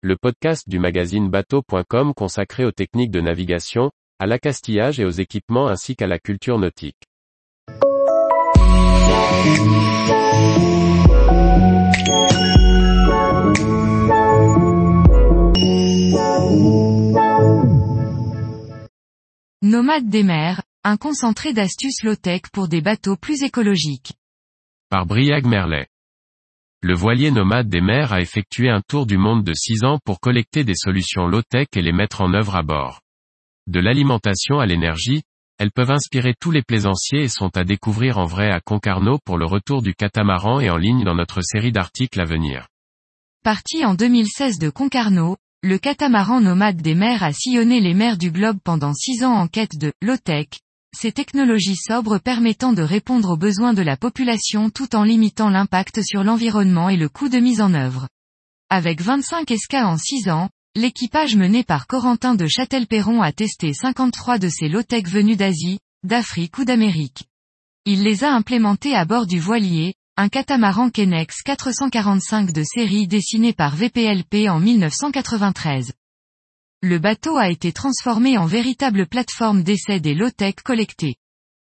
le podcast du magazine bateau.com consacré aux techniques de navigation, à l'accastillage et aux équipements ainsi qu'à la culture nautique. Nomade des mers, un concentré d'astuces low-tech pour des bateaux plus écologiques. Par Briag Merlet. Le voilier nomade des mers a effectué un tour du monde de 6 ans pour collecter des solutions low-tech et les mettre en œuvre à bord. De l'alimentation à l'énergie, elles peuvent inspirer tous les plaisanciers et sont à découvrir en vrai à Concarneau pour le retour du catamaran et en ligne dans notre série d'articles à venir. Parti en 2016 de Concarneau, le catamaran nomade des mers a sillonné les mers du globe pendant six ans en quête de low-tech, ces technologies sobres permettant de répondre aux besoins de la population tout en limitant l'impact sur l'environnement et le coût de mise en œuvre. Avec 25 SK en 6 ans, l'équipage mené par Corentin de Châtelperron a testé 53 de ces low-tech venus d'Asie, d'Afrique ou d'Amérique. Il les a implémentés à bord du voilier, un catamaran Kenex 445 de série dessiné par VPLP en 1993. Le bateau a été transformé en véritable plateforme d'essai des low-tech collectés.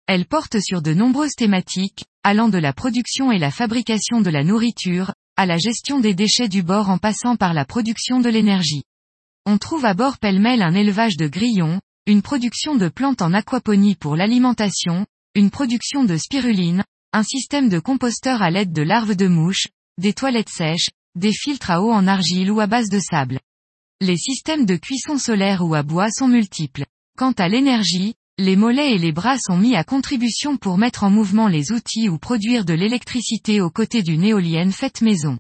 Elle porte sur de nombreuses thématiques, allant de la production et la fabrication de la nourriture, à la gestion des déchets du bord en passant par la production de l'énergie. On trouve à bord pêle-mêle un élevage de grillons, une production de plantes en aquaponie pour l'alimentation, une production de spiruline, un système de composteur à l'aide de larves de mouches, des toilettes sèches, des filtres à eau en argile ou à base de sable. Les systèmes de cuisson solaire ou à bois sont multiples. Quant à l'énergie, les mollets et les bras sont mis à contribution pour mettre en mouvement les outils ou produire de l'électricité aux côtés d'une éolienne faite maison.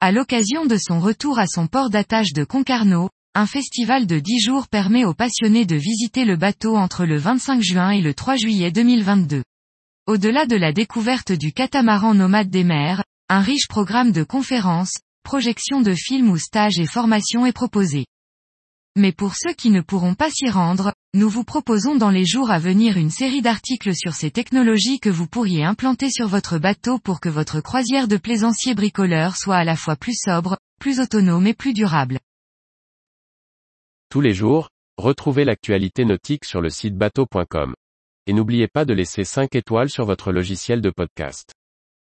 À l'occasion de son retour à son port d'attache de Concarneau, un festival de 10 jours permet aux passionnés de visiter le bateau entre le 25 juin et le 3 juillet 2022. Au-delà de la découverte du catamaran nomade des mers, un riche programme de conférences, projections de films ou stages et formations est proposé. Mais pour ceux qui ne pourront pas s'y rendre, nous vous proposons dans les jours à venir une série d'articles sur ces technologies que vous pourriez implanter sur votre bateau pour que votre croisière de plaisancier bricoleur soit à la fois plus sobre, plus autonome et plus durable. Tous les jours, retrouvez l'actualité nautique sur le site bateau.com. Et n'oubliez pas de laisser 5 étoiles sur votre logiciel de podcast.